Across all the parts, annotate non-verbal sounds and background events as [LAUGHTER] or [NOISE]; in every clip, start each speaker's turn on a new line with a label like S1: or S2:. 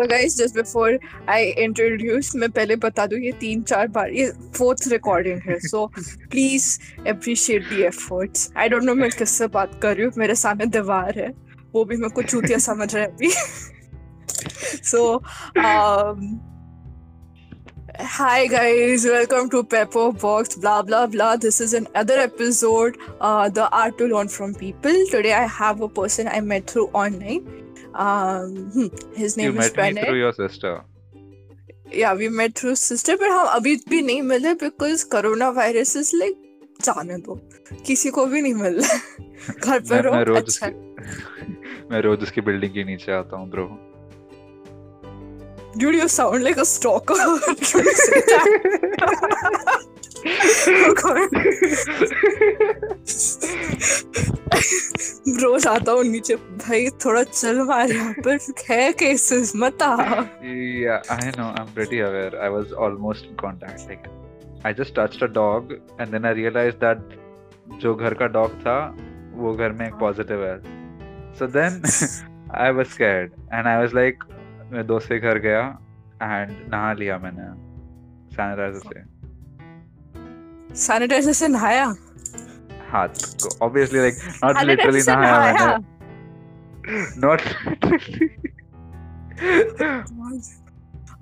S1: So guys, just before I introduce, मैं पहले बता दूँ ये तीन चार बार ये fourth recording है, so please appreciate the efforts. I don't know मैं किससे बात कर रही हूँ, मेरे सामने दीवार है, वो भी मेरे को चूतिया समझ रहा है अभी. um, Hi guys, welcome to Pepper Box. Blah blah blah. This is another episode. Uh, the art to learn from people. Today I have a person I met through online. Um, hmm, his name
S2: You
S1: is
S2: met me through your sister.
S1: Yeah, we met through sister, but हम अभी भी नहीं मिले because corona virus is like जाने दो किसी को भी नहीं मिल रहा है। घर
S2: मैं
S1: पर
S2: मैं रोज
S1: अच्छा है।
S2: मैं रोज उसकी बिल्डिंग के नीचे आता हूँ bro
S1: Dude, you sound like a stalker. [LAUGHS] रोज आता हूँ नीचे। भाई, थोड़ा चल पर है केसेस मत
S2: जो घर का डॉग था, वो घर में एक पॉजिटिव है। So then I was scared and I was like मैं दोस्त के घर गया एंड नहा लिया मैंने सैनिटाइजर से.
S1: सैनिटाइजर से नहाया
S2: हाथ को not
S1: Sanitizer
S2: literally
S1: से
S2: नहाया मैंने not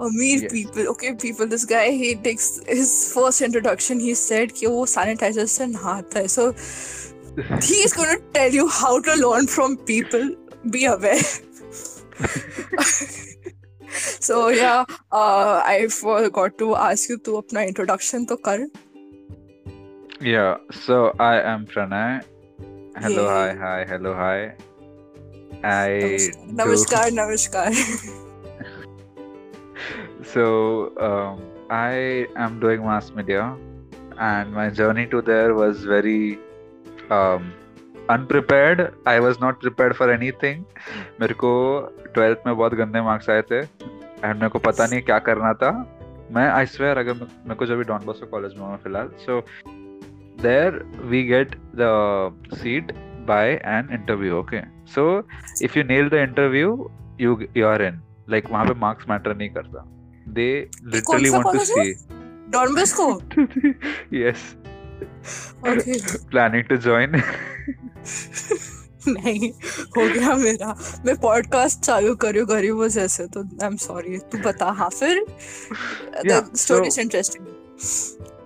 S1: अमीर people okay people this guy he takes his first introduction he said कि वो सैनिटाइजर से नहाता है so he is going to tell you how to learn from people be aware so yeah uh, I forgot to ask you to अपना introduction तो कर
S2: Yeah, so I am Pranay. Hello,
S1: Yay.
S2: hi, hi, hello, hi. I Namaskar, do-
S1: नमस्कार
S2: so um, I am doing mass media, and my journey to there was very um, unprepared. I was not prepared for anything. मेरे को 12th में बहुत गंदे marks आए थे and मेरे को पता नहीं क्या करना था मैं आई स्वेयर अगर मेरे को जब भी डॉन बॉस्को कॉलेज में हूँ फ़िलहाल सो there we get the seat by an interview okay so if you nail the interview you you are in like वहाँ पे marks matter नहीं करता they
S1: literally want
S2: to
S1: see Don
S2: Bosco
S1: yes
S2: planning to join
S1: नहीं हो गया मेरा मैं podcast चालू करूँ गरीबों जैसे तो आई एम सॉरी तू बता हाँ फिर story
S2: is
S1: interesting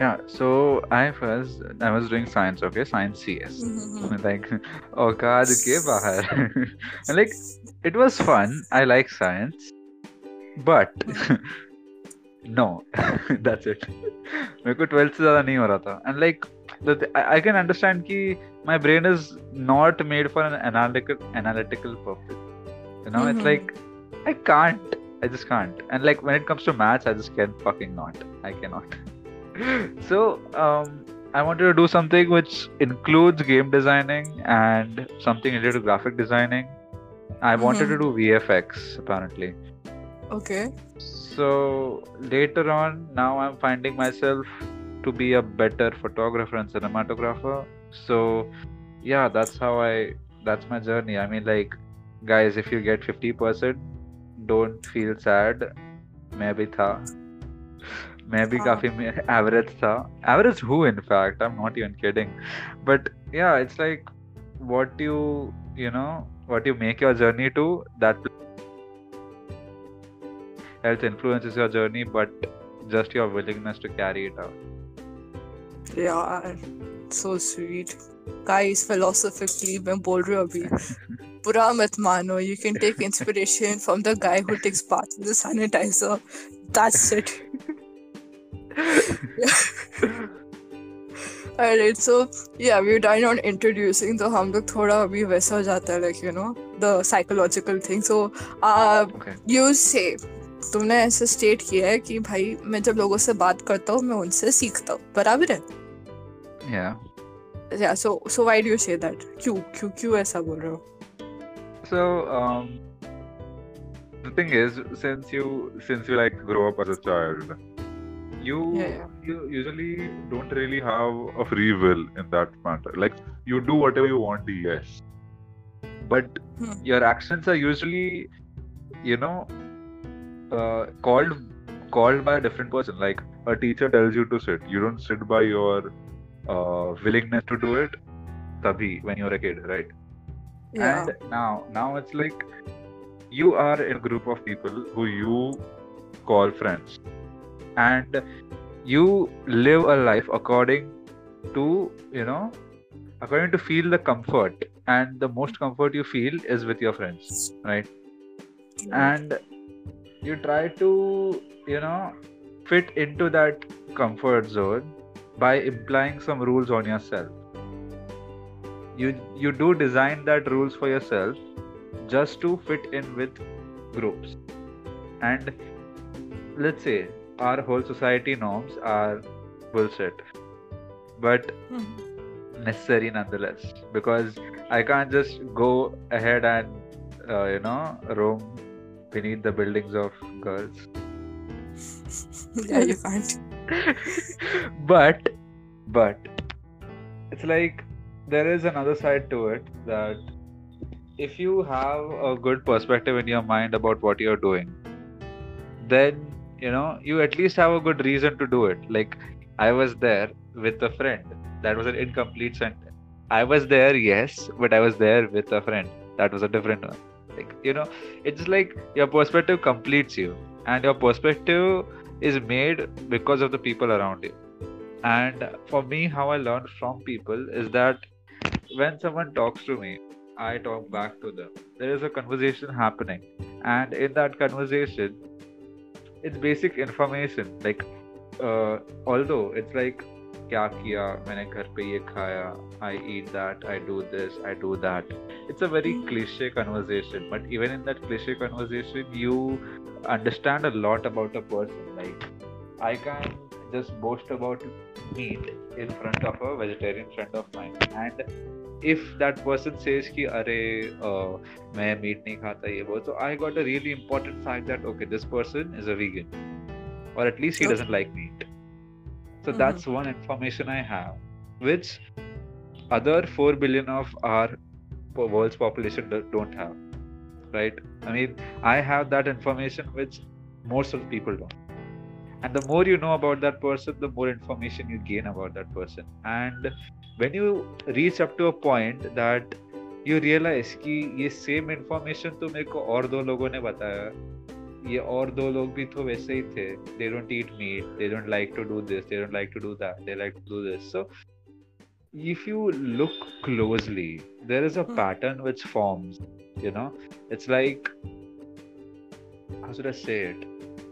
S2: Yeah, so I was I was doing science, okay, science CS. [LAUGHS] like औकात के बाहर [LAUGHS] And, like it was fun i like science but [LAUGHS] no that's it मेरे को 12th से ज्यादा नहीं हो रहा था and like the th- I, I can understand कि my brain is not made for an analytical analytical purpose you know it's
S1: Mhm.
S2: like I can't I just can't and like when it comes to maths I just can fucking not I cannot [LAUGHS] so um I wanted to do something which includes game designing and something related to graphic designing. I wanted to do VFX apparently.
S1: Okay
S2: So later on, now I'm finding myself to be a better photographer and cinematographer. So yeah, that's how I that's my journey. I mean like guys, if you get 50%, don't feel sad. मैं भी था मैं भी
S1: हाँ.
S2: काफी average था average who in fact I am not even kidding but yeah it's like what you you know what you make your journey to that health influences your journey but just your willingness to carry it out
S1: यार so sweet guys philosophically मैं बोल रही हूँ अभी बुरा मत मानो you can take inspiration from the guy who takes bath with sanitizer that's it Alright, so yeah, we we're done on introducing. तो हम लोग थोड़ा अभी वैसा हो जाता है like you know the psychological thing. So uh,
S2: okay
S1: you say तुमने ऐसे स्टेट किया है कि भाई मैं जब लोगों से बात करता हूँ मैं उनसे सीखता हूँ बराबर है
S2: yeah
S1: yeah so so why do you say that क्यों क्यों क्यों ऐसा बोल रहे हो
S2: so um the thing is since you since you like grow up as a child you
S1: Yeah,
S2: you usually don't really have a free will in that matter like you do whatever you want yes but
S1: Hmm.
S2: your actions are usually you know uh, called called by a different person. Like a teacher tells you to sit, you don't sit by your uh, willingness to do it. Tabhi, when you're a kid, right?
S1: Yeah.
S2: And now, now it's like you are in a group of people who you call friends, and you live a life according to you know according to feel the comfort. And the most comfort you feel is with your friends right? And you try to you know fit into that comfort zone by implying some rules on yourself. You you do design that rules for yourself just to fit in with groups. And let's say our whole society norms are bullshit but
S1: Mhm.
S2: necessary nonetheless because i can't just go ahead and uh, you know roam beneath the buildings of girls
S1: yeah, you can't. [LAUGHS]
S2: but but it's like there is another side to it that if you have a good perspective in your mind about what you're doing then you know you at least have a good reason to do it. Like i was there with a friend. That was an incomplete sentence. I was there yes but i was there with a friend. That was a different one. Like you know it's like your perspective completes you. And your perspective is made because of the people around you. And for me how i learned from people is that when someone talks to me i talk back to them. There is a conversation happening. And in that conversation it's basic information like uh, although it's like क्या किया मैंने घर पे ये खाया I eat that I do this I do that it's a very cliche conversation but even in that cliche conversation you understand a lot about a person like I can just boast about meat in front of a vegetarian friend of mine and if that person says ki are uh, main meat so i got a really important fact that okay this person is a vegan or at least he doesn't like meat. So
S1: mm-hmm.
S2: that's one information i have which other 4 billion of our world's population don't have right? I mean i have that information which most of people don't. And the more you know about that person the more information you gain about that person. And when you reach up to a point that you realize कि ये same information तो मेरे को और दो लोगों ने बताया ये और दो लोग भी तो वैसे ही थे they don't eat meat they don't like to do this they don't like to do that they like to do this so if you look closely there is a
S1: Hmm.
S2: pattern which forms you know it's like how should I say it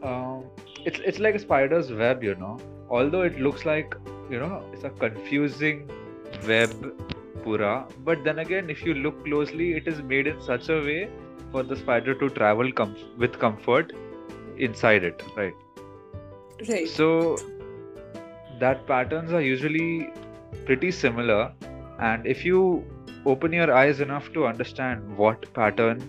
S2: um, it's it's like a spider's web you know although it looks like you know it's a confusing web pura but then again if you look closely it is made in such a way for the spider to travel com- with comfort inside it right
S1: Right.
S2: so that patterns are usually pretty similar and if you open your eyes enough to understand what pattern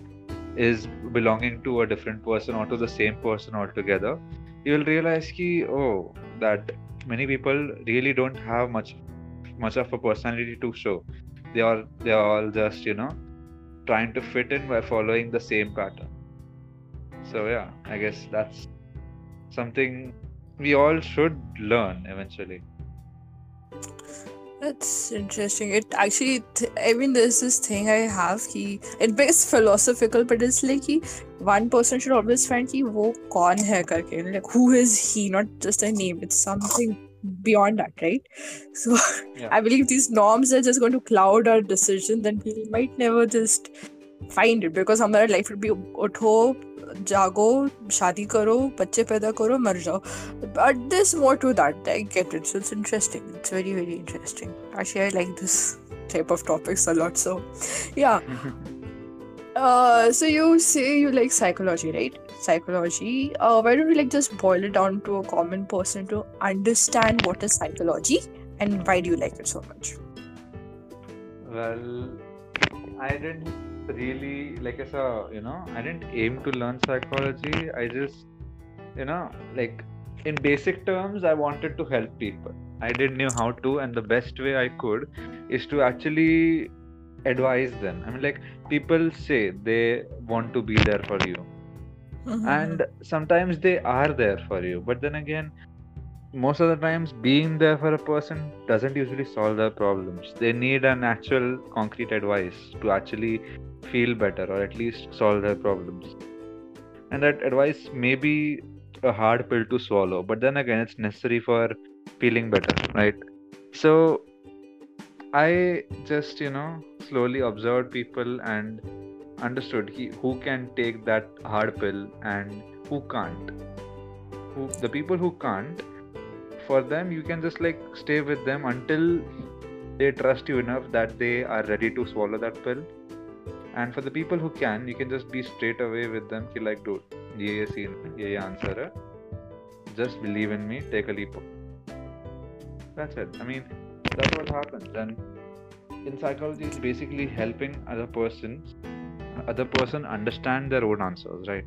S2: is belonging to a different person or to the same person altogether you'll realize ki, oh that many people really don't have much much of a personality to show they are they are all just you know trying to fit in by following the same pattern so yeah i guess that's something we all should learn eventually
S1: That's interesting. It actually, th- I mean, there's this thing I have. He it is philosophical, but it's like he one person should always find कि वो कौन है करके like who is he, not just a name. It's something beyond that, right? [LAUGHS] So
S2: Yeah.
S1: I believe these norms are just going to cloud our decision. Then we might never just find it because हमारा life will be उठो जागो शादी करो बच्चे पैदा करो मर जाओ but there's more to that i get it so it's interesting it's very very interesting actually i like this type of topics a lot so yeah [LAUGHS] uh so you say you like psychology right? Psychology uh why don't we like just boil it down to a common person to understand what is psychology and why do you like it so much?
S2: Well i didn't really like as a you know i didn't aim to learn psychology. I just you know like in basic terms i wanted to help people. I didn't know how to and the best way i could is to actually advise them. I mean like people say they want to be there for you.
S1: Mhm.
S2: and sometimes they are there for you. But then again most of the times being there for a person doesn't usually solve their problems. They need an actual concrete advice to actually feel better or at least solve their problems. And that advice may be a hard pill to swallow but then again it's necessary for feeling better right? So i just you know slowly observed people and understood he, who can take that hard pill and who can't. Who the people who can't for them you can just like stay with them until they trust you enough that they are ready to swallow that pill. And for the people who can you can just be straight away with them like dude ye ye scene hai, ye ye answer just believe in me take a leap. That's it. I mean that's what happens. And in psychology it's basically helping other persons other person understand their own answers right?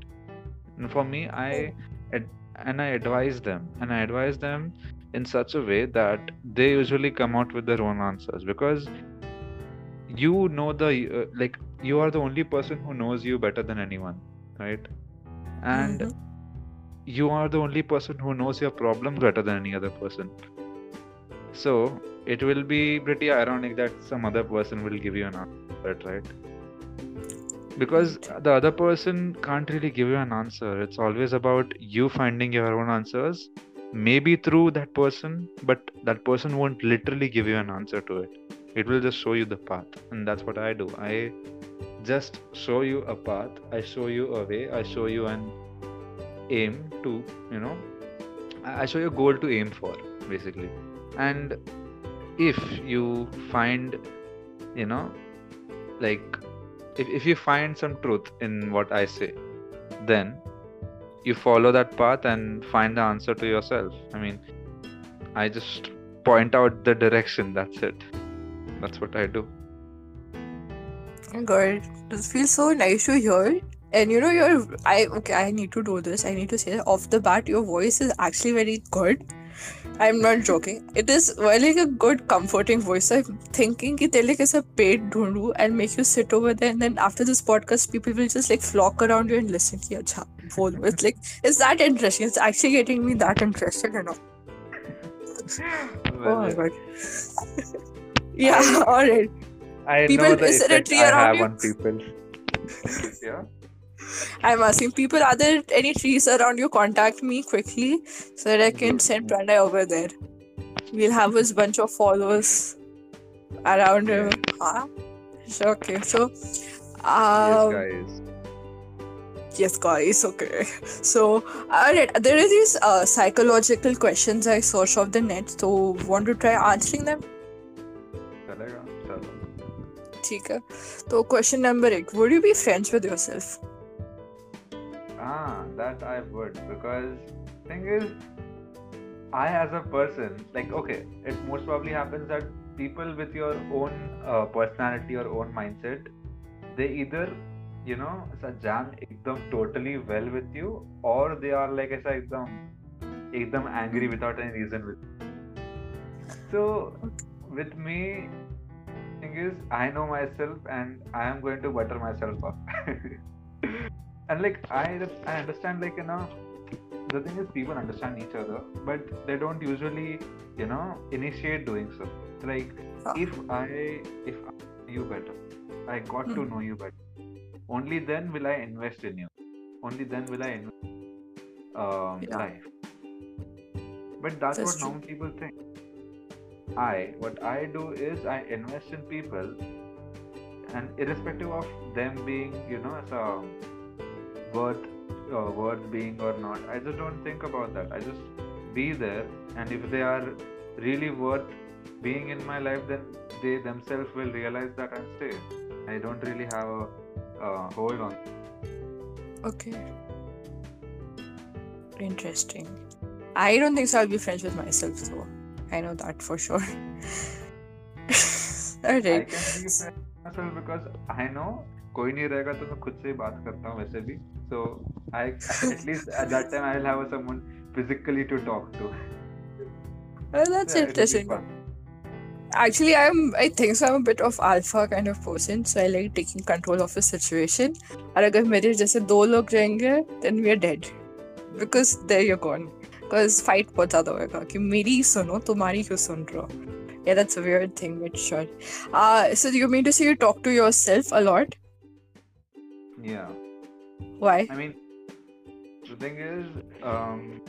S2: And for me i ad- and i advise them and i advise them in such a way that they usually come out with their own answers. Because you know the uh, like you are the only person who knows you better than anyone right? And
S1: Mhm.
S2: you are the only person who knows your problem better than any other person. So it will be pretty ironic that some other person will give you an answer right? Because the other person can't really give you an answer. It's always about you finding your own answers maybe through that person but that person won't literally give you an answer to it. It will just show you the path and that's what i do. I just show you a path i show you a way i show you an aim to you know i show you a goal to aim for basically. And if you find you know like if, if you find some truth in what i say then you follow that path and find the answer to yourself i mean i just point out the direction that's it that's what i do
S1: Oh God, this feels so nice to hear. And you know, your I okay, I need to do this. I need to say off the bat, your voice is actually very good. I'm not joking. It is well, like a good comforting voice. I'm thinking that like is a paid dhundu and make you sit over there, and then after this podcast, people will just like flock around you and listen. to your. It's like is that interesting. It's actually getting me that interested you know. Oh my god. [LAUGHS] yeah. [LAUGHS] All right.
S2: I
S1: people,
S2: know the
S1: is a tree
S2: I
S1: around
S2: have
S1: you?
S2: on people. [LAUGHS] yeah.
S1: I'm asking people, are there any trees around you? Contact me quickly so that I can send Pranay over there. We'll have his bunch of followers around him. Huh? So, okay, so um,
S2: yes, guys.
S1: yes, guys, okay. So, alright, there are these uh, psychological questions I searched off the net. So, want to try answering them?
S2: चलेगा चलो
S1: ठीक है तो question number एक would you be friends with yourself
S2: Ah, that I would because thing is, I as a person, like okay, it most probably happens that people with your own uh, personality or own mindset, they either you know ऐसा jam एकदम totally well with you or they are like ऐसा एकदम एकदम angry without any reason with you. So with me, thing is I know myself and I am going to butter myself up. [LAUGHS] and like I I understand like you know the thing is people understand each other but they don't usually you know initiate doing so. Like
S1: Ah.
S2: if I if I know you better, I got to
S1: Hmm.
S2: know you better. Only then will I invest in you. Only then will I invest um,
S1: Yeah.
S2: life. But that's,
S1: That's
S2: what normal people think. I what I do is I invest in people and irrespective of them being you know as a worth uh, worth being or not i just don't think about that i just be there and if they are really worth being in my life then they themselves will realize that and stay i don't really have a uh, hold on
S1: Okay. Interesting. I don't think so. I'll be friends with myself, though. I know that for sure. [LAUGHS]
S2: i can be friends with myself because i know कोई नहीं रहेगा तो मैं खुद से ही बात करता हूँ वैसे भी i at least at that time i will have someone physically to talk to
S1: Well, that's
S2: Yeah,
S1: interesting. actually i'm i think so i'm a bit of alpha kind of person so i like taking control of a situation और अगर मेरे जैसे दो लोग रहेंगे then we are dead because there you're gone because fight बहुत ज़्यादा होएगा कि मेरी ही सुनो तुम्हारी क्यों सुन रहे हो yeah that's a weird thing but sure uh so you mean to say you talk to yourself a lot
S2: Yeah.
S1: why
S2: I mean, the thing is, um,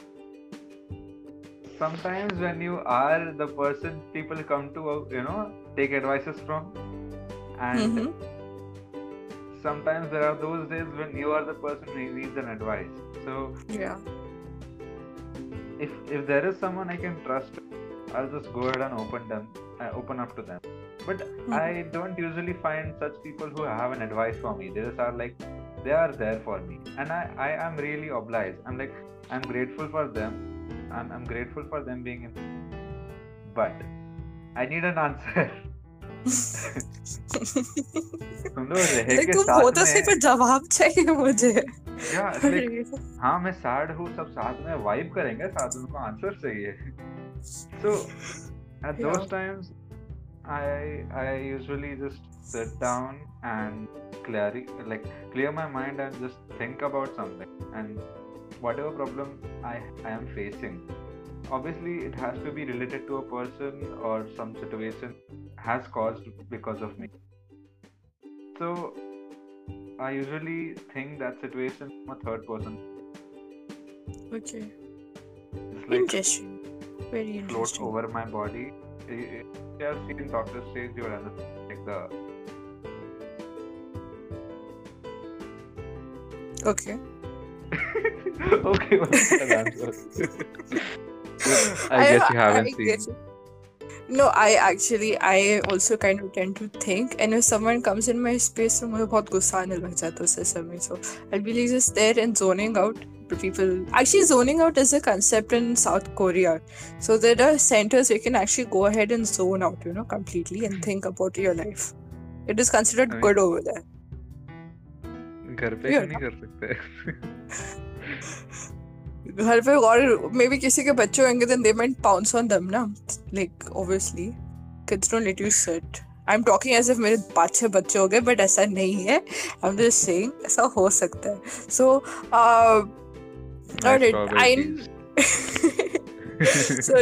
S2: sometimes when you are the person people come to, uh, you know, take advices from, and
S1: mm-hmm.
S2: sometimes there are those days when you are the person who needs an advice. So
S1: yeah
S2: if if there is someone I can trust, I'll just go ahead and open them, uh, open up to them. But I don't usually find such people who have an advice for me. They just are like, they are there for me, and I I am really obliged. I'm like, I'm grateful for them. I'm I'm grateful for them being in. But I need an answer. तुम लोग रह
S1: like
S2: के
S1: तुम हो तो
S2: साथ
S1: सिर्फ
S2: में
S1: जवाब [LAUGHS] चाहिए मुझे
S2: yeah, [LAUGHS] it's like, हाँ मैं सैड हूँ सब साथ में वाइब करेंगे साथ में उनको आंसर चाहिए so at those
S1: Yeah.
S2: times I I usually just sit down and clear like clear my mind and just think about something. And whatever problem I I am facing obviously it has to be related to a person or some situation has caused because of me. So I usually think that situation from a third person.
S1: Okay.
S2: Like
S1: interesting. Very
S2: float
S1: interesting.
S2: over my body. I- I- you have seen Doctor Strange, you will understand like the
S1: okay
S2: okay. the? I guess you haven't
S1: I
S2: seen.
S1: No, I actually, I also kind of tend to think, and if someone comes in my space, तो मुझे बहुत गुस्सा आने लग जाता है उस समय. So I'll be like just there and zoning out. But people actually zoning out is a concept in South Korea. So there are centers where you can actually go ahead and zone out, you know, completely and think about your life. It is considered
S2: I mean-
S1: good over there.
S2: घर पे
S1: Weird,
S2: क्यों नहीं कर सकते [LAUGHS]
S1: घर पे और may be किसी के बच्चे होंगे then they might pounce on them ना like obviously kids don't let you sit I'm talking as if मेरे पाँच छह बच्चे हो गए but ऐसा नहीं है I'm just saying ऐसा हो सकता है so uh,
S2: My
S1: alright
S2: strawberry
S1: I [LAUGHS] so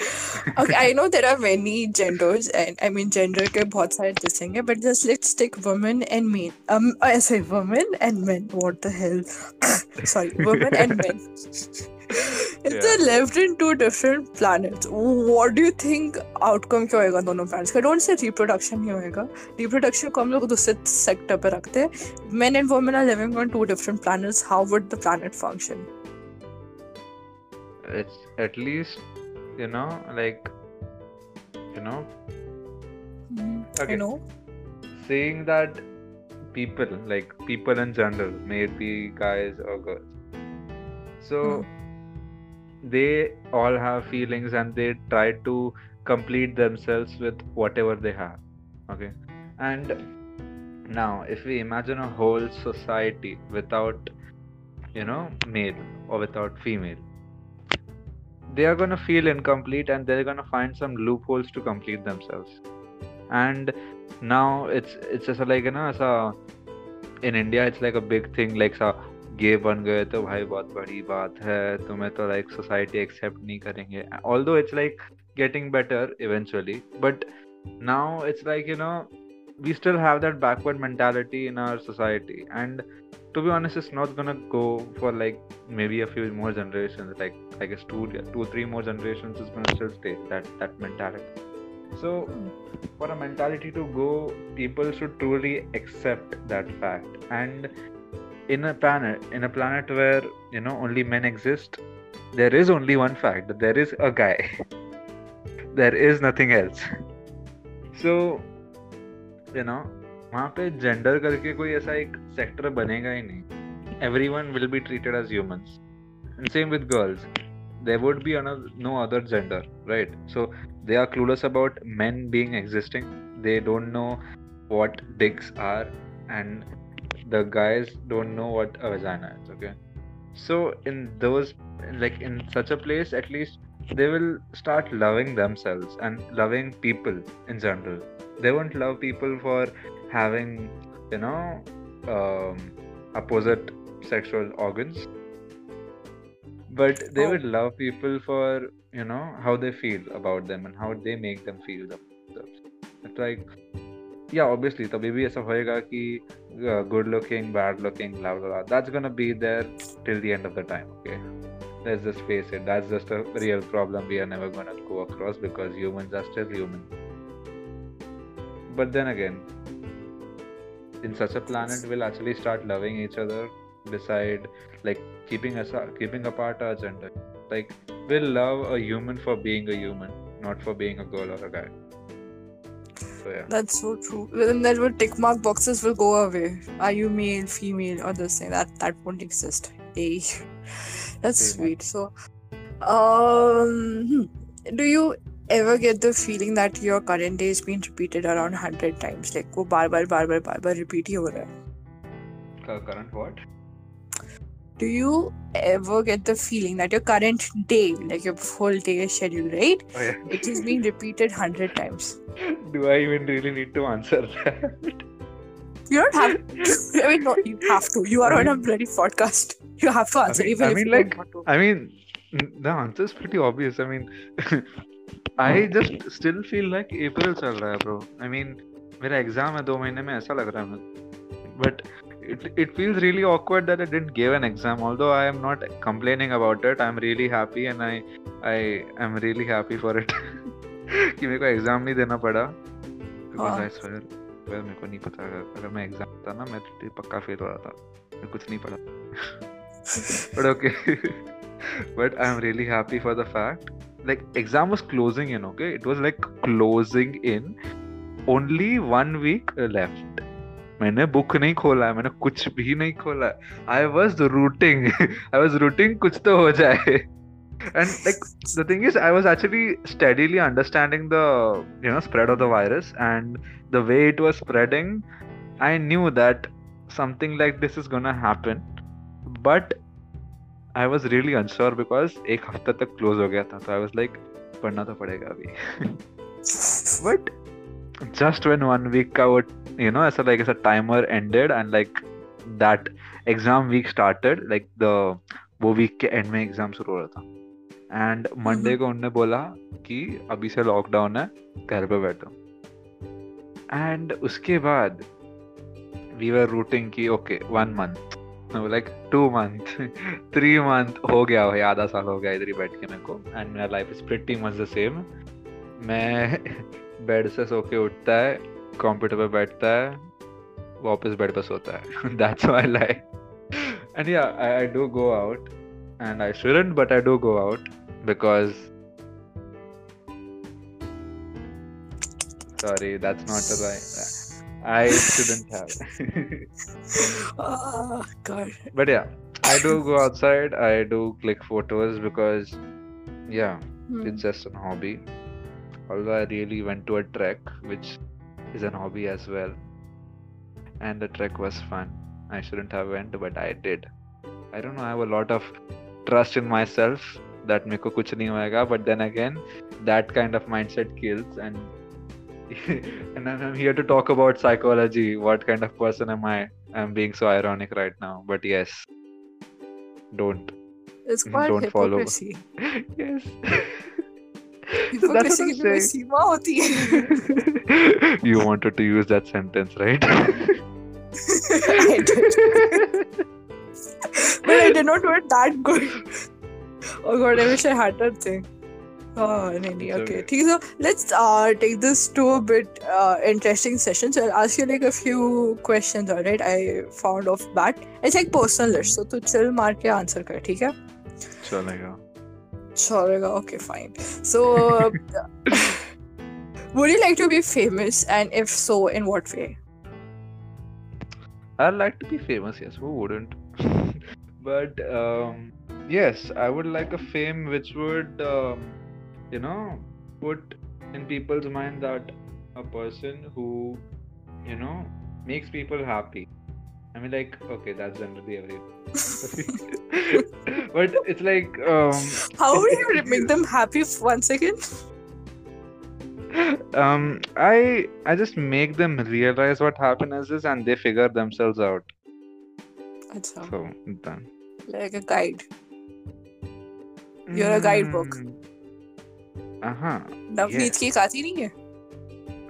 S1: [LAUGHS] okay I know there are many genders and I mean gender के बहुत सारे distinct हैं but just let's take women and men um I say women and men what the hell [COUGHS] sorry women and men [LAUGHS] If they lived in two different planets what do you think outcome क्या होएगा दोनों planets का? Don't say reproduction ही होएगा. Reproduction को हम लोग दूसरे sector पे रखते हैं. Men and women are living on two different planets how would the planet function
S2: at least you know like you know. Okay.
S1: you know.
S2: Saying that people like people in general may it be guys or girls. So mm. They all have feelings and they try to complete themselves with whatever they have okay? And now if we imagine a whole society without you know male or without female they are going to feel incomplete and they're going to find some loopholes to complete themselves. And now it's it's just like you know as a in India it's like a big thing like सा गे बन गए तो भाई बहुत बड़ी बात है, तुम्हें तो लाइक सोसाइटी एक्सेप्ट नहीं करेंगे। Although it's like getting better eventually but now it's like you know we still have that backward mentality in our society and to be honest is not gonna go for like maybe a few more generation like like two two three more generation is still stay that that mentality so for a mentality to go people should truly accept that fact and in a planet, in a planet where you know only men exist, there is only one fact that there is a guy. [LAUGHS] there is nothing else. [LAUGHS] So, you know, वहाँ पे gender करके कोई ऐसा एक sector बनेगा ही नहीं everyone will be treated as humans and same with girls there would be another no other gender right so they are clueless about men being existing they don't know what dicks are and the guys don't know what a vagina is okay? So in those like in such a place at least they will start loving themselves and loving people in general. They won't love people for having you know um, opposite sexual organs. But they
S1: Oh.
S2: would love people for you know how they feel about them and how they make them feel themselves. It's like yeah obviously the BBS of hoega ki uh, good looking bad looking blah blah blah. That's gonna be there till the end of the time okay? Let's just face it. That's just a real problem we are never gonna go across because humans are still human. But then again in such a planet we'll actually start loving each other decide like keeping us keeping apart our gender. Like we'll love a human for being a human not for being a girl or a guy. So yeah.
S1: That's so true. Then there will tick mark boxes will go away. Are you male, female, or this thing? That that won't exist. Hey. [LAUGHS] That's
S2: yeah.
S1: sweet. So um hmm. do you ever get the feeling that your current day is being repeated around 100 times like wo bar bar bar bar bar bar repeat over. ho
S2: raha current what
S1: Do you ever get the feeling that your current day, like your whole day schedule, right?
S2: oh yeah
S1: It is being repeated hundred times.
S2: do i even really need to answer that
S1: You don't have to. I mean, no, you have to. You are on a bloody podcast. You have to answer,
S2: mean-
S1: even
S2: I
S1: if
S2: mean,
S1: you
S2: like,
S1: don't want to.
S2: I mean, n- the answer is pretty obvious. I mean, [LAUGHS] I just still feel like April चल रहा है, bro. I mean, मेरा exam है दो महीने में ऐसा लग रहा है मुझे. But it it feels really awkward that I didn't give an exam. Although I am not complaining about it, I'm really happy and I I am really happy for it. कि मेरे को एग्जाम नहीं देना पड़ा. Because
S1: हाँ.
S2: I swear, well, मेरे को नहीं पता अगर अगर मैं एग्जाम था ना मैं तो पक्का फेल हो रहा था. मैं कुछ नहीं पढ़ा. but okay but i'm really happy for the fact like exam was closing in okay it was like closing in only one week left मैंने बुक नहीं खोला है मैंने कुछ भी नहीं खोला। है I was rooting I was rooting कुछ तो हो जाए। And like the thing is I was actually steadily understanding the you know spread of the virus and the way it was spreading I knew that something like this is gonna happen but I was really unsure because एक हफ़्ता तक close हो गया था तो I was like पढ़ना तो पड़ेगा अभी। But just when one week का वो यू नो ऐसा लाइक ऐसा timer ended and like that exam week started like the वो वीक के एंड में एग्ज़ाम शुरू हो रहा था। एंड मंडे को उन्होंने बोला कि अभी से लॉकडाउन है, घर पे बैठो। एंड उसके बाद वी वर रूटिंग की okay one month like two month three month हो गया, हो, आधा साल हो गया इधर ही बैठ के मेरे को। एंड मेरा life is pretty much the same मैं [LAUGHS] बेड से सो के उठता है कंप्यूटर पे बैठता है वापस बेड पे सोता है that's my life and yeah I I do go out and I shouldn't but I do go out because sorry that's not the right i shouldn't have
S1: Ah, [LAUGHS] God.
S2: but yeah i do go outside i do click photos because yeah
S1: Hmm.
S2: it's just a hobby although i really went to a trek which is an hobby as well and the trek was fun i shouldn't have went but i did i don't know i have a lot of trust in myself that मेरे को कुछ नहीं होएगा but then again that kind of mindset kills and [LAUGHS] and I'm I'm here to talk about psychology what kind of person am I I'm being so ironic right now but yes don't
S1: It's [LAUGHS] called
S2: Don't follow.
S1: hypocrisy. [LAUGHS]
S2: yes
S1: Hypocrisy की भी कोई
S2: saying.
S1: सीमा होती है.
S2: you wanted to use that sentence, right?
S1: I [LAUGHS] did. But I did not do it that good. Oh god, I wish I had that thing. Oh, no, no,
S2: It's
S1: okay.
S2: okay.
S1: ठीक है, so let's uh, take this to a bit uh, interesting session. So I'll ask you like a few questions, alright? I found off bat. It's like personal list. So तू chill मार के answer कर, ठीक है?
S2: चलेगा
S1: Chauraga, okay, fine. So, [LAUGHS] would you like to be famous, and if so, in what way?
S2: I'd like to be famous, yes, who wouldn't? [LAUGHS] but um, yes, I would like a fame which would, um, you know, put in people's mind that a person who, you know, makes people happy I mean, like, okay, that's generally every. [LAUGHS] but it's like, um,
S1: How would [LAUGHS] you make them happy f- once again?
S2: um, I I just make them realize what happiness is, and they figure themselves out.
S1: Acha,
S2: So done.
S1: like a guide. You're a guidebook.
S2: Uh huh.
S1: Navneet की एक आती नहीं है?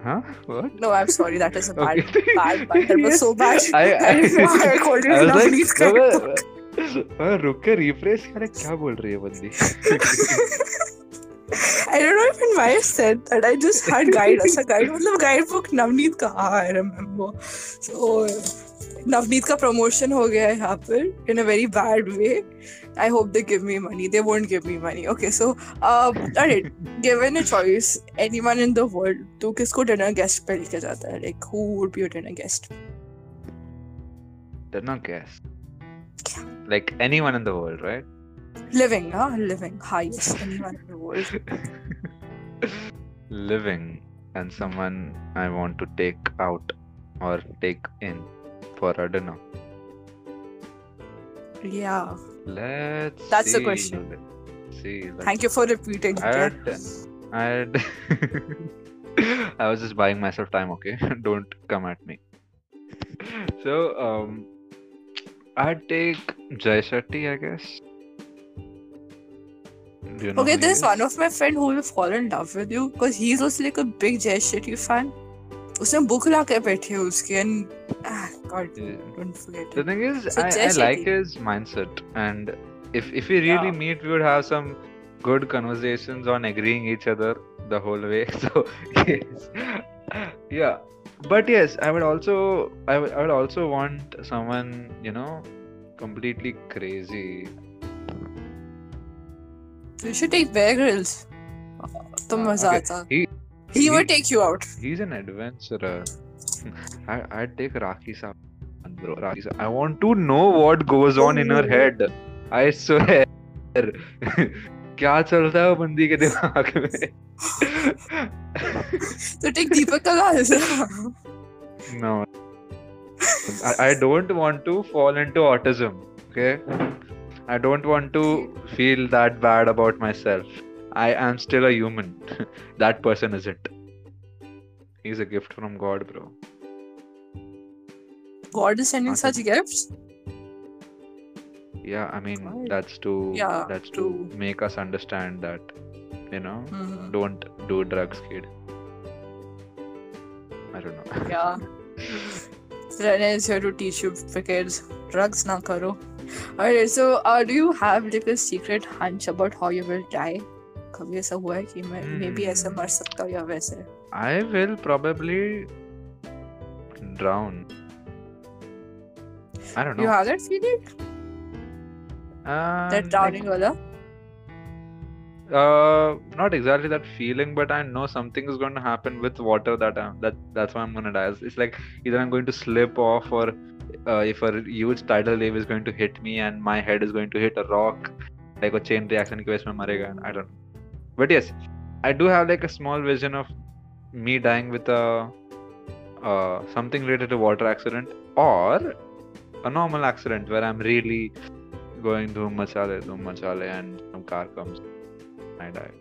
S2: Huh? What?
S1: No, I'm sorry. That is a bad,
S2: Okay.
S1: bad, bad. That was so bad. [LAUGHS]
S2: I, I, [LAUGHS]
S1: I didn't know I called it
S2: I was like,
S1: Navneet
S2: "मैं-
S1: guidebook. [LAUGHS]
S2: मैं- रुक के refresh करे क्या बोल रही है बंदी
S1: I don't know even why I said that. I just had guide as a guide. मतलब guidebook नवनीत का हाँ I remember. So नवनीत का promotion हो गया है यहाँ पर in a very bad way. I hope they give me money. They won't give me money. Okay, so um, alright. Given a choice, anyone in the world, तू किसको dinner guest पे लेके जाता है? Like who would be your dinner guest?
S2: They're not guess. Like anyone in the world, right?
S1: Living, huh? Living. Hi, yes. Anyone in the world.
S2: Living and someone I want to take out or take in for a dinner.
S1: Yeah.
S2: Let's
S1: That's the question.
S2: Let's see. let's
S1: Thank you for repeating.
S2: I had, I had I was just buying myself time, okay? [LAUGHS] Don't come at me. So, um, I'd take Jay Shetty, I guess. You know
S1: Okay, there's
S2: is?
S1: one of my friend who will fall in love with you because he's also like a big Jay Shetty fan. उसने book ला के बैठे है उसके and ah, God
S2: Yeah.
S1: don't forget
S2: The
S1: it.
S2: thing is,
S1: So
S2: I,
S1: Jai
S2: I like
S1: Shetty.
S2: his mindset, and if if we really
S1: Yeah.
S2: meet, we would have some good conversations on agreeing each other the whole way. [LAUGHS] So yes, yeah. But yes, I would also I would I would also want someone you know completely crazy.
S1: You should take Bear Grylls. तो
S2: Uh,
S1: मजा
S2: okay.
S1: आता.
S2: he,
S1: he will take you out.
S2: He's an adventurer. [LAUGHS] I, I take Raki Saab, bro. Raki Saab. I want to know what goes on in her head. I swear. क्या चल रहा है वो बंदी के दिमाग में
S1: तो take Deepak Kalal
S2: no I, I don't want to fall into autism okay I don't want to feel that bad about myself I am still a human [LAUGHS] that person isn't he's a gift from God bro
S1: God is sending such a... gifts.
S2: yeah i mean
S1: Right.
S2: that's to
S1: Yeah,
S2: that's to
S1: true.
S2: make us understand that you know
S1: Mhm.
S2: don't do drugs kid i don't know [LAUGHS]
S1: Yeah. Rene is here to teach you kids. Drugs na karo. Alright, so uh, do you have like a secret hunch about how you will die? कभी ऐसा हुआ है कि मैं may be ऐसे मर सकता हूँ या वैसे
S2: i will probably drown i don't know
S1: You have that feeling?
S2: Um,
S1: That
S2: like,
S1: drowning wala?
S2: uh not exactly that feeling but i know something is going to happen with water that I'm, that that's why i'm going to die it's, it's like either i'm going to slip off or uh, if a huge tidal wave is going to hit me and my head is going to hit a rock like a chain reaction ki वजह से मैं मरेगा i don't know but yes i do have like a small vision of me dying with a uh, something related to water accident or a normal accident where i'm really going धूम मचाले धूम मचाले and some car comes I die.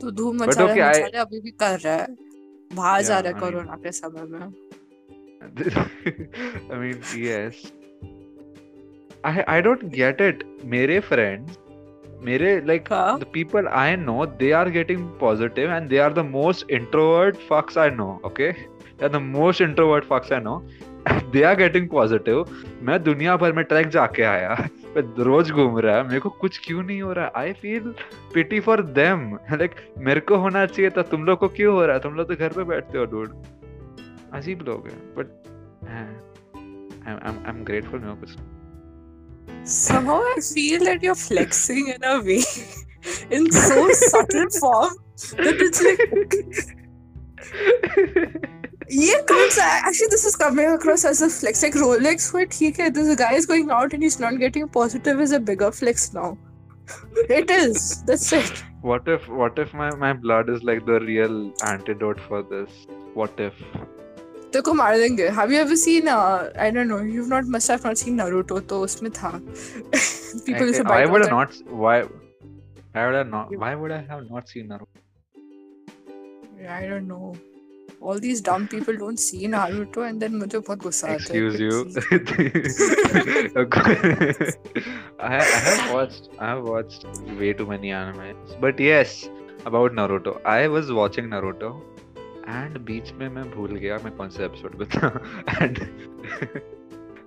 S1: तो धूम
S2: But
S1: मचाले
S2: okay, I-
S1: मचाले अभी भी कर रहा है बाहर जा
S2: Yeah,
S1: रहा है
S2: I mean-
S1: कोरोना के समय में
S2: I mean, yes. I I don't get it. मेरे friends, मेरे like the people I know they are getting positive and they are the most introvert fucks I know okay the most introvert fucks I know they are getting positive मैं दुनिया भर में track जाके आया। [LAUGHS] रोज घूम रहा है। मेरे को कुछ क्यों नहीं हो रहा? है I feel pity for them like मेरे को होना चाहिए था। तुम लोग को क्यों हो रहा है? तुम लोग तो घर पे बैठते हो डूड अजीब लोग हैं बट आई एम ग्रेटफुल मेरे को कुछ नहीं.
S1: Somehow I feel that you're flexing in a way, in so subtle form that it's like ये comes actually this is coming across as a flex like Rolex हुआ ठीक है this guy is going out and he's not getting positive is a bigger flex now it is that's it
S2: what if what if my, my blood is like the real antidote for this what if
S1: को मार देंगे have you ever seen I don't know you not must have not seen Naruto तो उसमें था off
S2: have
S1: that-
S2: not. Why? I would have not. Why would I have not seen Naruto?
S1: I don't know all these dumb people don't see Naruto and then मुझे बहुत गुस्सा आता है
S2: Excuse
S1: कि
S2: you. I, I have watched. I have watched way too many animes. But yes, about Naruto. I was watching Naruto, and बीच में मैं भूल गया मैं कौन से एपिसोड पे था and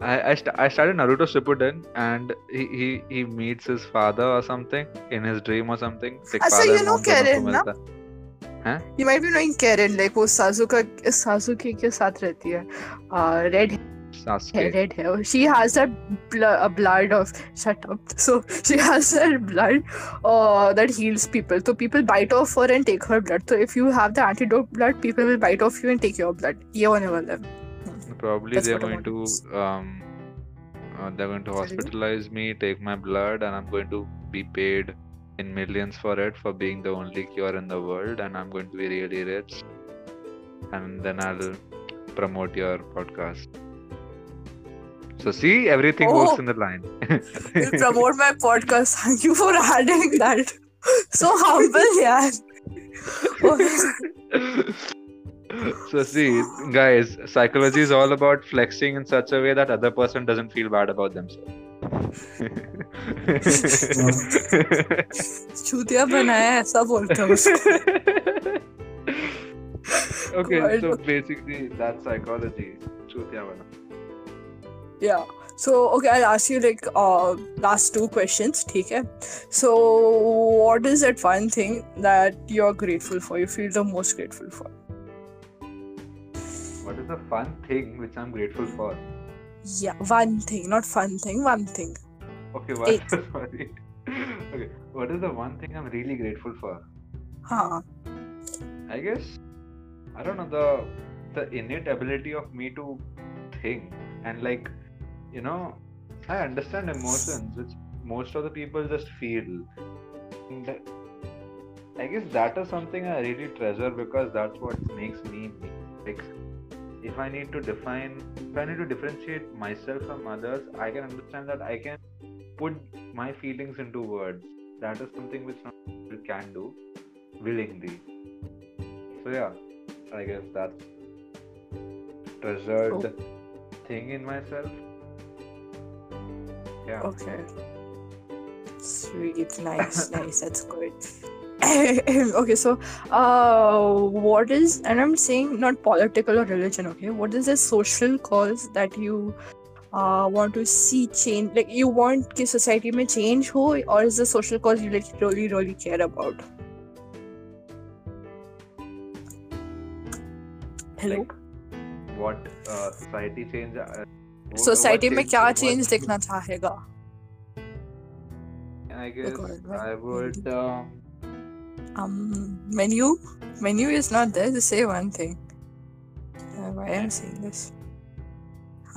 S2: I I, st- I started Naruto Shippuden and he, he he meets his father or something in his dream or something. Like
S1: अच्छा, you know
S2: को
S1: Karen,
S2: na? Huh?
S1: you might be knowing Karen like वो सासुका सासुके के साथ रहती है uh, red
S2: Sasuke.
S1: Headed hair. She has a, bl- a blood of shut up. So she has that blood uh, that heals people. So people bite off her and take her blood. So if you have the antidote blood, people will bite off you and take your blood. Yeah, one of them.
S2: Probably
S1: That's
S2: they're going to um, uh, they're going to hospitalize me, take my blood, and I'm going to be paid in millions for it for being the only cure in the world, and I'm going to be really rich. And then I'll promote your podcast. So see, everything
S1: Oh.
S2: works in the line.
S1: will promote my podcast [LAUGHS] thank you for adding that so humble yeah [LAUGHS]
S2: so see, guys, psychology is all about flexing in such a way that other person doesn't feel bad about themselves.
S1: चूतिया बनाया है, ऐसा बोलते हैं उसको
S2: okay,
S1: God.
S2: so basically that's psychology. Chutiya bana.
S1: yeah. So okay i'll ask you like uh last two questions take so what is that one thing that you're grateful for you feel the most grateful for?
S2: What is the fun thing which i'm grateful for?
S1: Yeah one thing not fun thing one thing.
S2: Okay what, [LAUGHS] sorry. okay what is the one thing i'm really grateful for?
S1: Huh.
S2: I guess i don't know the the innate ability of me to think and like you know I understand emotions which most of the people just feel. And I guess that is something I really treasure because that's what makes me me. like if I need to define if I need to differentiate myself from others I can understand that I can put my feelings into words. That is something which not people can do willingly. So yeah, I guess that's treasured oh. thing in myself. Yeah.
S1: Okay. Sweet. Nice. [LAUGHS] nice. That's good. [COUGHS] okay, so uh, what is, and I'm saying not political or religion, okay? What is the social cause that you uh, want to see change? Like, you want ki society may change ho, or is the social cause you like really, really care about? Hello?
S2: Like, what uh, society change? Uh, Uh, what-
S1: society
S2: what
S1: में
S2: change-
S1: क्या
S2: what-
S1: change देखना चाहेगा
S2: I guess
S1: God, what-
S2: I would. Um,
S1: um menu menu is not there to say one thing uh, why i'm saying this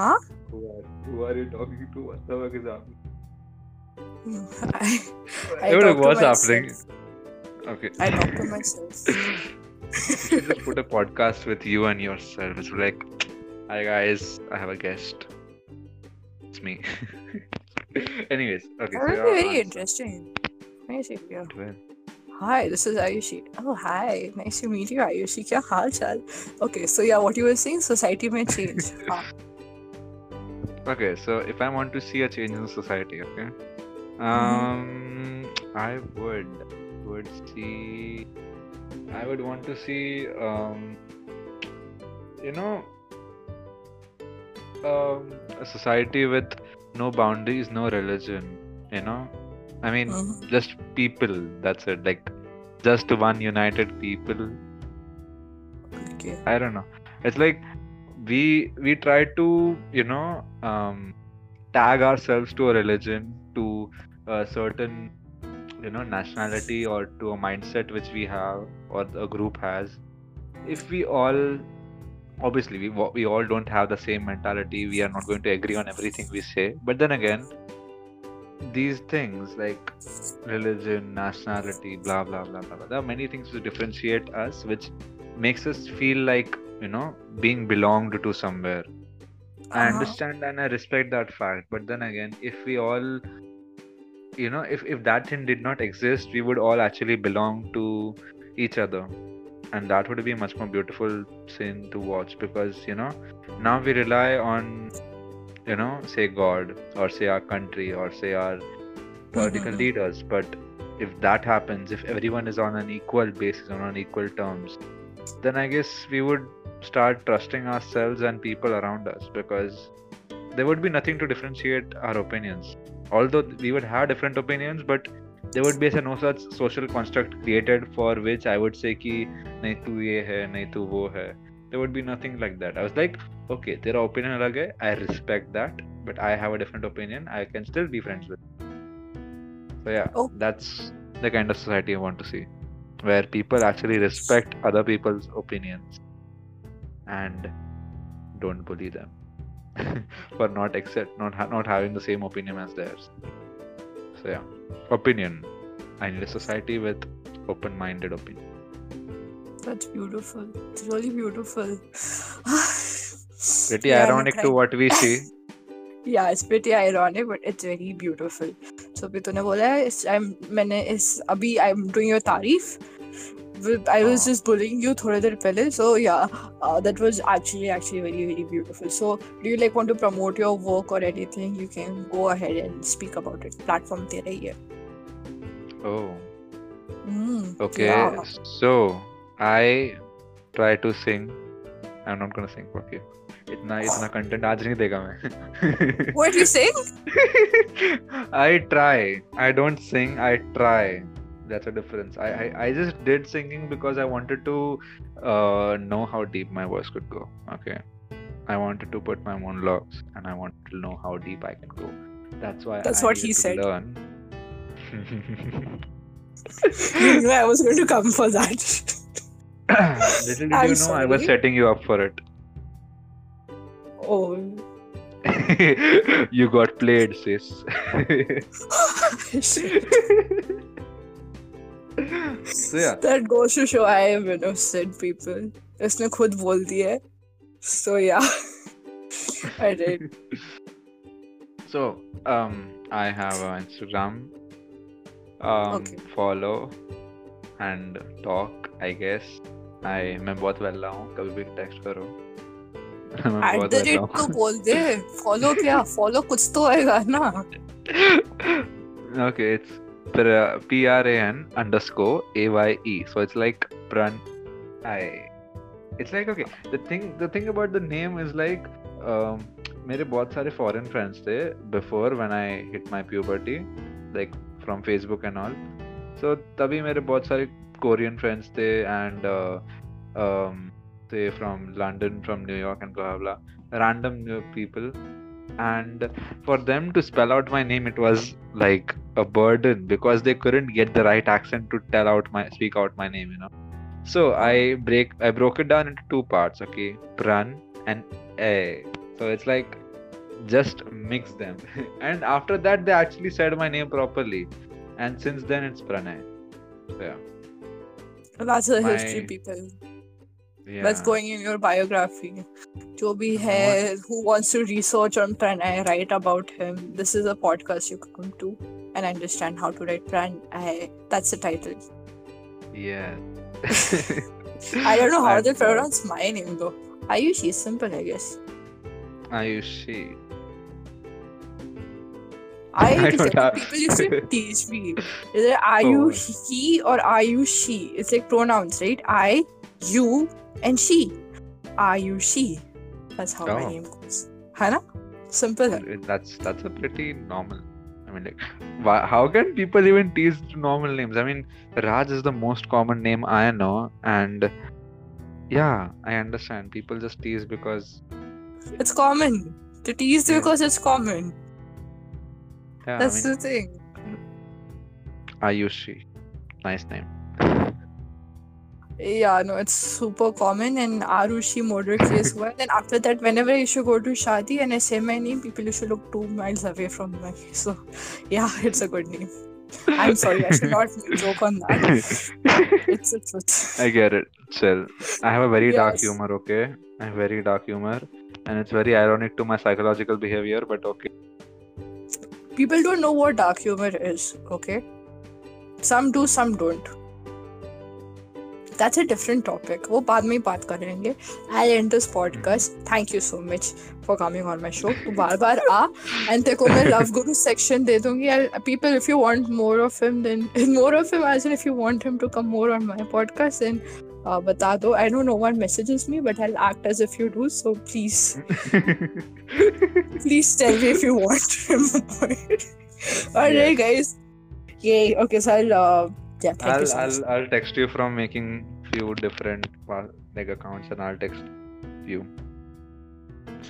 S1: huh
S2: who, are, who are you talking to? What the fuck is happening? [LAUGHS]
S1: i I
S2: Dude,
S1: talk to
S2: what's
S1: myself.
S2: happening? Okay.
S1: i talk to myself
S2: You [LAUGHS] should just put a podcast with you and yourself. It's like, hi guys, I have a guest. It's me. [LAUGHS] Anyways, okay.
S1: that would be very interesting? Nice.
S2: Well,
S1: hi this is ayushi. Oh hi. Nice to meet you ayushi. Kya haal chal? Okay so yeah what you were saying society may change. [LAUGHS]
S2: Okay, so if I want to see a change in society, okay, um, I would would see, I would want to see, um, you know, um, a society with no boundaries, no religion. You know, I mean,
S1: mhm.
S2: just people. That's it. Like, just one united people
S1: okay
S2: I don't know. It's like we we try to you know um, tag ourselves to a religion, to a certain you know nationality or to a mindset which we have or a group has. If we all obviously we we all don't have the same mentality, we are not going to agree on everything we say. But then again, these things like religion, nationality, blah blah blah blah. blah there are many things to differentiate us, which makes us feel like you know being belonged to somewhere i
S1: Uh-huh.
S2: understand and i respect that fact but then again if we all you know if, if that thing did not exist we would all actually belong to each other and that would be a much more beautiful scene to watch because you know now we rely on you know say god or say our country or say our political
S1: Mhm.
S2: leaders but if that happens if everyone is on an equal basis on an equal terms then i guess we would start trusting ourselves and people around us because there would be nothing to differentiate our opinions although we would have different opinions but there would be no such social construct created for which i would say ki nahi tu ye hai nahi tu wo hai there would be nothing like that. I was like okay tera opinion alag hai i respect that but i have a different opinion i can still be friends with so yeah
S1: Oh.
S2: that's the kind of society i want to see where people actually respect other people's opinions and don't bully them [LAUGHS] for not accept not ha- not having the same opinion as theirs so yeah opinion i need a society with open-minded opinion
S1: That's beautiful. It's really beautiful.
S2: pretty
S1: Yeah, I'm
S2: ironic to what we see
S1: Yeah, it's pretty ironic, but it's very beautiful. So अभी तूने बोला है इस I'm मैंने इस अभी I'm doing your तारीफ़. I was
S2: हाँ.
S1: just bullying you थोड़ी देर पहले. So yeah, uh, that was actually actually very very beautiful. So do you like want to promote your work or anything? You can go ahead and speak about it. Platform तेरा ही है.
S2: oh
S1: Mm,
S2: okay
S1: Yeah.
S2: so i try to sing i'm not gonna sing fuck you इतना इतना content आज नहीं देगा मैं
S1: What you saying?
S2: I try. I don't sing. I try. That's a difference. I, I, I just did singing because I wanted to uh, know how deep my voice could go. Okay. I wanted to put my monologues and I wanted to know how deep I can go. That's why
S1: That's
S2: I
S1: what he said.
S2: Learn.
S1: You [LAUGHS] knew I was going to come for that. [LAUGHS]
S2: Little did
S1: I'm
S2: you know I was setting you up for it.
S1: Oh. [LAUGHS]
S2: you got played, sis. So yeah.
S1: That goes to show I am innocent people. इसने खुद बोल दिया है. So yeah. I did.
S2: So, um, I have an Instagram. Um,
S1: Okay.
S2: follow and talk. I guess. I मैं बहुत वेला हूँ कभी भी टेक्स्ट करो
S1: the
S2: वेला
S1: rate तो बोल दे. Follow क्या? Follow कुछ तो आएगा ना.
S2: हूँ okay it's P R A N underscore A Y E. So it's like Pran I. It's like okay. The thing the thing about the name is like um, मेरे बहुत सारे फॉरेन फ्रेंड्स थे before when I hit my puberty like from Facebook and all so तभी मेरे बहुत सारे Korean friends थे and uh, um, थे from London from New York and blah blah random people blah blah random new people and for them to spell out my name it was like a burden because they couldn't get the right accent to tell out my speak out my name you know. So i break i broke it down into two parts okay? Pran and a. So it's like just mix them. [LAUGHS] And after that they actually said my name properly. And since then it's pranay. So yeah.
S1: That's a history,
S2: My-
S1: people
S2: yeah.
S1: that's going in your biography jo has who wants to research on pranay write about him this is a podcast you come to and understand how to write pranay that's the title
S2: yeah [LAUGHS]
S1: i don't know how they pronounce my name though ayushi is simple i guess
S2: ayushi
S1: I, [LAUGHS]
S2: I don't
S1: like, people used to [LAUGHS] teach me. Is it are
S2: oh.
S1: you he or are you she? It's like pronouns, right? I, you, and she. Are you she? That's how
S2: oh.
S1: my name goes. Hana? Simple. Uh,
S2: that's that's a pretty normal. I mean, like, why, how can people even tease normal names? I mean, Raj is the most common name I know, and yeah, I understand. People just tease because
S1: it's common to tease
S2: yeah.
S1: because it's common.
S2: Yeah,
S1: that's
S2: I mean,
S1: the thing.
S2: Ayushi, nice name.
S1: Yeah, no, it's super common [LAUGHS] and Arushi murder case हुआ. Then after that, whenever I used to go to Shadi and I say my name, people used to look two miles away from me. [LAUGHS] So, yeah, [LAUGHS] it's a good name. I'm sorry, I should not joke on that. It's the truth.
S2: I get it. Chill. I have a very dark humor, okay? I have very dark humor. And it's very ironic to my psychological behavior, but okay.
S1: People don't know what dark humor is, okay? Some do, some don't. That's a different topic वो बाद में ही बात करेंगे. I and this podcast thank you so much for coming on my show तू बार बार आ. And देखो मैं लव गुरु सेक्शन दे दूँगी. People if you want more of him then more of him as if you want him to come more on my podcast then बता दो. I don't no one messages me but I act as if you do so please please tell me if you want him alright guys ये okay sir yeah, thank you
S2: I'll,
S1: so much.
S2: I'll I'll text you from making few different uh, like accounts and I'll text you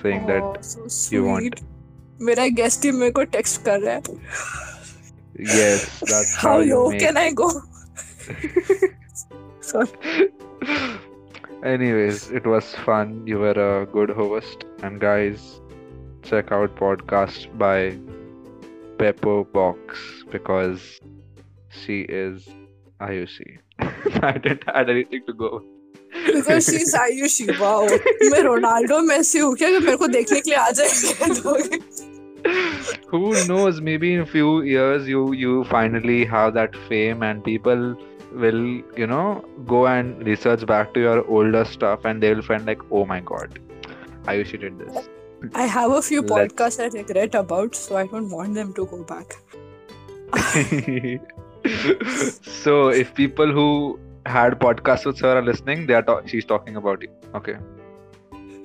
S2: saying
S1: Oh,
S2: that
S1: so
S2: you want.
S1: sweet. मेरा guest ही मेरे को text कर रहा है
S2: yes, that's how
S1: How
S2: you
S1: low
S2: make
S1: can I go? Sorry.
S2: Anyways, it was fun. You were a good host. And guys, check out podcast by Peppo Box because she is Ayushi. [LAUGHS] I didn't add anything to go.
S1: Because she's Ayushi. Wow. मैं Ronaldo Messi हूँ क्या कि मेरे को देखने के लिए आ जाएंगे
S2: Who knows? Maybe in a few years you you finally have that fame and people will you know go and research back to your older stuff and they will find like oh my god Ayushi did this.
S1: I have a few
S2: Let's-
S1: podcasts I regret about, so I don't want them to go back. [LAUGHS]
S2: so if people who had podcasts with her are listening, they are ta- she's talking about you. Okay.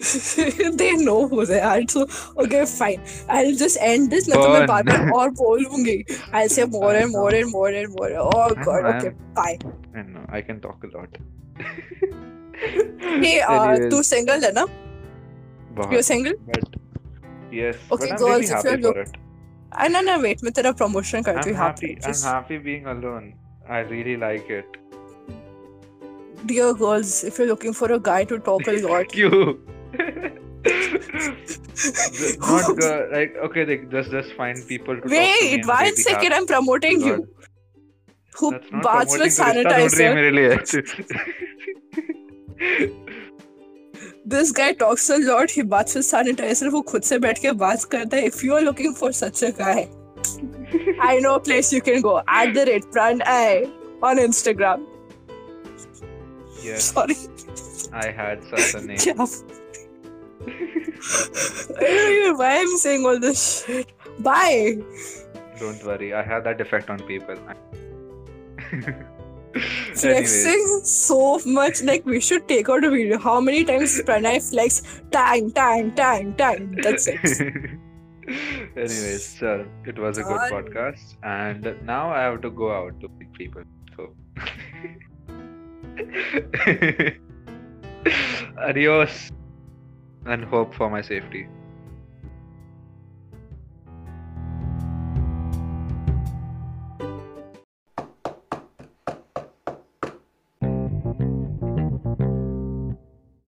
S2: [LAUGHS]
S1: they know who they are. So okay, fine. I'll just end this. नहीं तो मैं बाद में
S2: Fun.
S1: और बोलूंगी. I'll say more and more and more and more. Oh god.
S2: I'm-
S1: Okay. Bye.
S2: I know I can talk a lot.
S1: Hey, uh,
S2: Anyways, [LAUGHS]
S1: तू single है ना?
S2: बहुत,
S1: You're single?
S2: but yes,
S1: Okay,
S2: but I'm
S1: girls,
S2: really
S1: if
S2: happy
S1: you're
S2: for
S1: look-
S2: it.
S1: ना ना wait मैं तेरा promotion करती हूँ
S2: happy. I
S1: I'm
S2: happy being alone. I really like it.
S1: Dear girls, if you're looking for a guy to talk a lot,
S2: you not uh, like okay, like, just just find people to Wait, talk to
S1: one second, I'm promoting you. Who baths with sanitizer?
S2: मेरे लिए
S1: this guy talks a lot ही बात with sanitiser वो खुद से बैठ के बात करता है if you are looking for such a guy I know place you can go at the rate Pran I on Instagram sorry
S2: I had such a name
S1: I don't even why I'm saying all this shit. Bye.
S2: Don't worry, I have that effect on people. [LAUGHS]
S1: Flexing so much. Like we should take out a video. How many times Pranay flex? Tang, tang, tang, tang. That's it. [LAUGHS]
S2: Anyways, sir, it was a good
S1: God.
S2: podcast, and now I have to go out to meet people. So, [LAUGHS] adios, and hope for my safety.